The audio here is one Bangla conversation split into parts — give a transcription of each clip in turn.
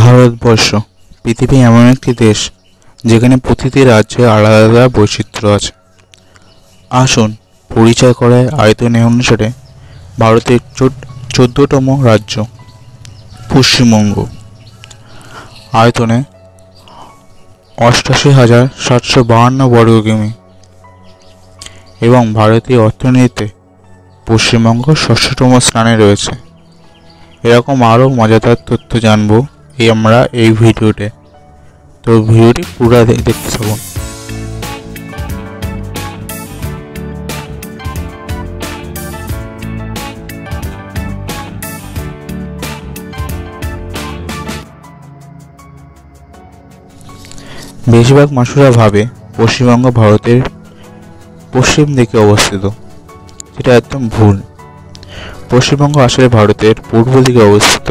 ভারতবর্ষ, পৃথিবী এমন একটি দেশ যেখানে প্রতিটি রাজ্যে আলাদা আলাদা বৈচিত্র্য আছে। আসুন পরিচয় করায় আয়তনে অনুসারে ভারতের চোদ্দতম রাজ্য, পশ্চিমবঙ্গ। আয়তনে অষ্টাশি হাজার সাতশো বাহান্ন বর্গ কিমি এবং ভারতীয় অর্থনীতিতে পশ্চিমবঙ্গ ষষ্ঠতম স্থানে রয়েছে। এরকম আরও মজাদার তথ্য জানব এই আমরা এই ভিডিওতে। তো ভিডিওটি পুরো দেখতে থাকুন। বেশিরভাগ মানুষরা ভাবে পশ্চিমবঙ্গ ভারতের পশ্চিম দিকে অবস্থিত। যেটা একদম ভুল। পশ্চিমবঙ্গ আসলে ভারতের পূর্ব দিকে অবস্থিত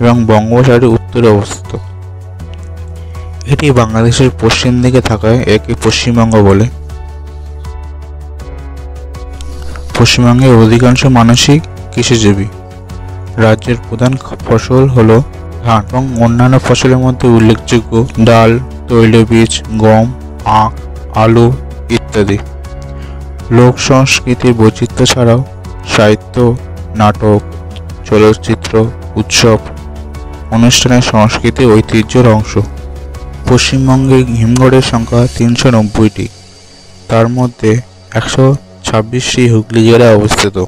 এবং বঙ্গোপসাগরের উত্তরে অবস্থিত। এটি বাংলাদেশের পশ্চিম দিকে থাকায় একে পশ্চিমবঙ্গ বলে। পশ্চিমবঙ্গের অধিকাংশ মানুষই কৃষিজীবী। রাজ্যের প্রধান ফসল হল ধান এবং অন্যান্য ফসলের মধ্যে উল্লেখযোগ্য ডাল তৈলবীজ গম, আখ, আলু ইত্যাদি। লোক সংস্কৃতির বৈচিত্র্য ছাড়াও সাহিত্য, নাটক, চলচ্চিত্র, উৎসব, অনুষ্ঠানের সংস্কৃতি ঐতিহ্যের অংশ। পশ্চিমবঙ্গে হিমঘরের সংখ্যা তিনশো নব্বইটি। তার মধ্যে একশো ছাব্বিশটি হুগলি জেলায় অবস্থিত।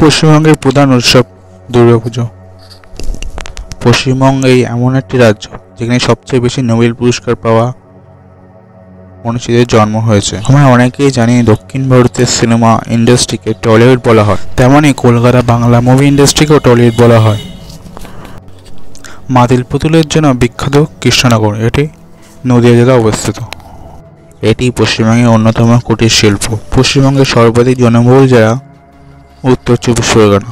পশ্চিমবঙ্গের প্রধান উৎসব দুর্গাপুজো। পশ্চিমবঙ্গ এই এমন একটি রাজ্য যেখানে সবচেয়ে বেশি নোবেল পুরস্কার পাওয়া মনীষীদের জন্ম হয়েছে। আমরা অনেকেই জানি দক্ষিণ ভারতের সিনেমা ইন্ডাস্ট্রিকে টলিউড বলা হয়। তেমনই কলকাতা বাংলা মুভি ইন্ডাস্ট্রিকেও টলিউড বলা হয়। মাদিল পুতুলের জন্য বিখ্যাত কৃষ্ণনগর, এটি নদিয়া জেলায় অবস্থিত। এটি পশ্চিমবঙ্গের অন্যতম কুটির শিল্প। পশ্চিমবঙ্গের সর্বাধিক জনবহুল জায়গা উত্তর চব্বিশ পরগনা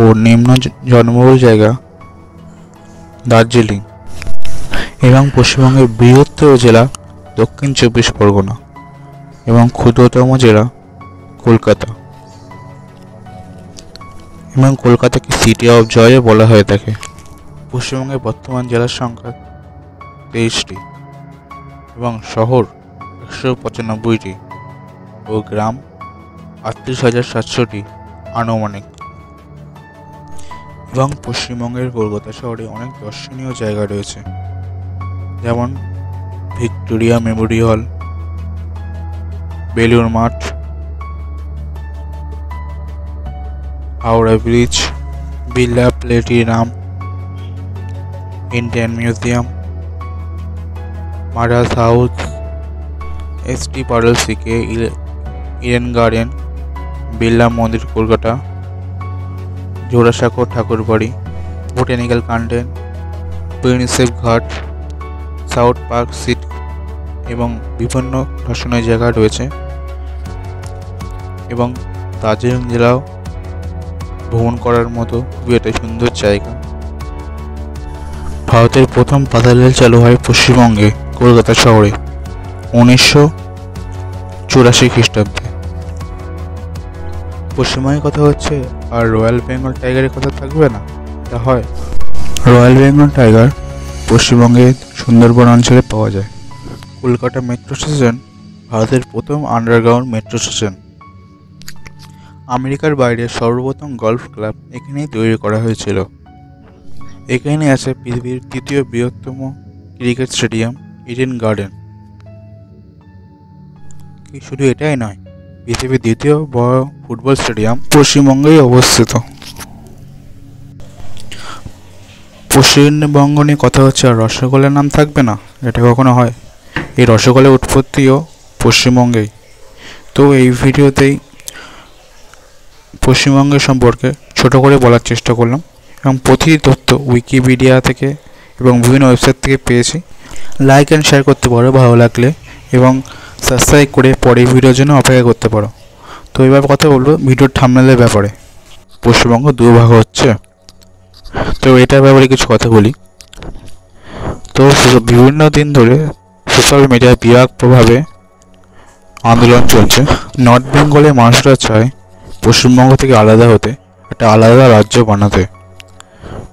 ও নিম্ন জনবহুল জায়গা দার্জিলিং এবং পশ্চিমবঙ্গের বৃহত্তর জেলা দক্ষিণ চব্বিশ পরগনা এবং ক্ষুদ্রতম জেলা কলকাতা। এবং কলকাতাকে সিটি অফ জয়ও বলা হয়ে থাকে। পশ্চিমবঙ্গের বর্তমান জেলার সংখ্যা তেইশটি এবং শহর একশো পঁচানব্বইটি ও গ্রাম আটত্রিশ হাজার সাতশোটি আনুমানিক। এবং পশ্চিমবঙ্গের কলকাতা শহরে অনেক দর্শনীয় জায়গা রয়েছে। যেমন Victoria Memorial Belur Math, Howrah Bridge Birla planetarium, Indian Museum মারাস house S T পারল সিকে Eden Garden Birla Mandir Kolkata Jorasanko Thakurbari, botanical garden Prinsep Ghat, south park seat এবং বিভিন্ন দর্শনীয় জায়গা রয়েছে। এবং দার্জিলিং জেলাও ভ্রমণ করার মতো খুবই একটা সুন্দর জায়গা। ভারতের প্রথম পাতাল রেল চালু হয় পশ্চিমবঙ্গে, কলকাতা শহরে, উনিশশো চুরাশি খ্রিস্টাব্দে। পশ্চিমবঙ্গের কথা হচ্ছে, আর রয়্যাল বেঙ্গল টাইগারের কথা থাকবে না? এটা হয়। রয়্যাল বেঙ্গল টাইগার পশ্চিমবঙ্গের সুন্দরবন অঞ্চলে পাওয়া যায়। কলকাতা মেট্রো স্টেশন ভারতের প্রথম আন্ডারগ্রাউন্ড মেট্রো স্টেশন। আমেরিকার বাইরে সর্বপ্রথম গলফ ক্লাব এখানেই তৈরি করা হয়েছিল। এখানে আছে পৃথিবীর তৃতীয় বৃহত্তম ক্রিকেট স্টেডিয়াম, ইডেন গার্ডেন। কি, শুধু এটাই নয়, পৃথিবীর দ্বিতীয় বড় ফুটবল স্টেডিয়াম পশ্চিমবঙ্গেই অবস্থিত। পশ্চিমবঙ্গ নিয়ে কথা হচ্ছে আর রসগোল্লার নাম থাকবে না? এটা কখনো হয়? এই রসগোল্লার উৎপত্তিও পশ্চিমবঙ্গেই। তো এই ভিডিওতেই পশ্চিমবঙ্গের সম্পর্কে ছোট করে বলার চেষ্টা করলাম এবং প্রতিটি তথ্য উইকিপিডিয়া থেকে এবং বিভিন্ন ওয়েবসাইট থেকে পেয়েছি। লাইক অ্যান্ড শেয়ার করতে পারো ভালো লাগলে এবং সাবস্ক্রাইব করে পরের ভিডিওর জন্য অপেক্ষা করতে পারো। তো এবার কথা বলব ভিডিওর থামনেলের ব্যাপারে। পশ্চিমবঙ্গ দুভাগ হচ্ছে। তো এটার ব্যাপারে কিছু কথা বলি। তো বিভিন্ন দিন ধরে সোশ্যাল মিডিয়ার বিরাট প্রভাবে আন্দোলন চলছে। নর্থ বেঙ্গলের মানুষরা চায় পশ্চিমবঙ্গ থেকে আলাদা হতে, একটা আলাদা রাজ্য বানাতে।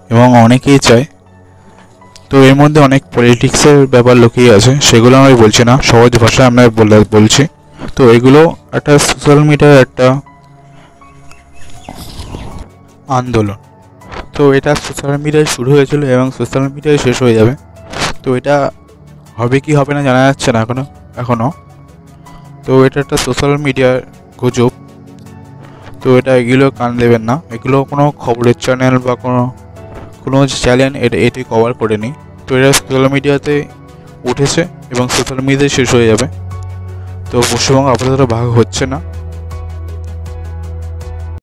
এবং অনেকেই চায়, তো এর মধ্যে অনেক পলিটিক্সের ব্যাপার লুকিয়ে আছে, সেগুলো আমি বলছি না, সহজ ভাষায় আমরা বলে- বলছি। তো এগুলো একটা সোশ্যাল মিডিয়ার একটা আন্দোলন। তো এটা সোশ্যাল মিডিয়ায় শুরু হয়েছিল এবং সোশ্যাল মিডিয়ায় শেষ হয়ে যাবে। তো এটা হবে কি হবে না জানা যাচ্ছে না এখনও এখনও তো এটা একটা সোশ্যাল মিডিয়ার গুজব। তো এটা এগুলো কান দেবেন না। এগুলো কোনো খবরের চ্যানেল বা কোনো কোনো চ্যানেল এটা এটি কভার করেনি। তো এটা সোশ্যাল মিডিয়াতে উঠেছে এবং সোশ্যাল মিডিয়ায় শেষ হয়ে যাবে। তো পশ্চিমবঙ্গ আপাতত ভাগ হচ্ছে না।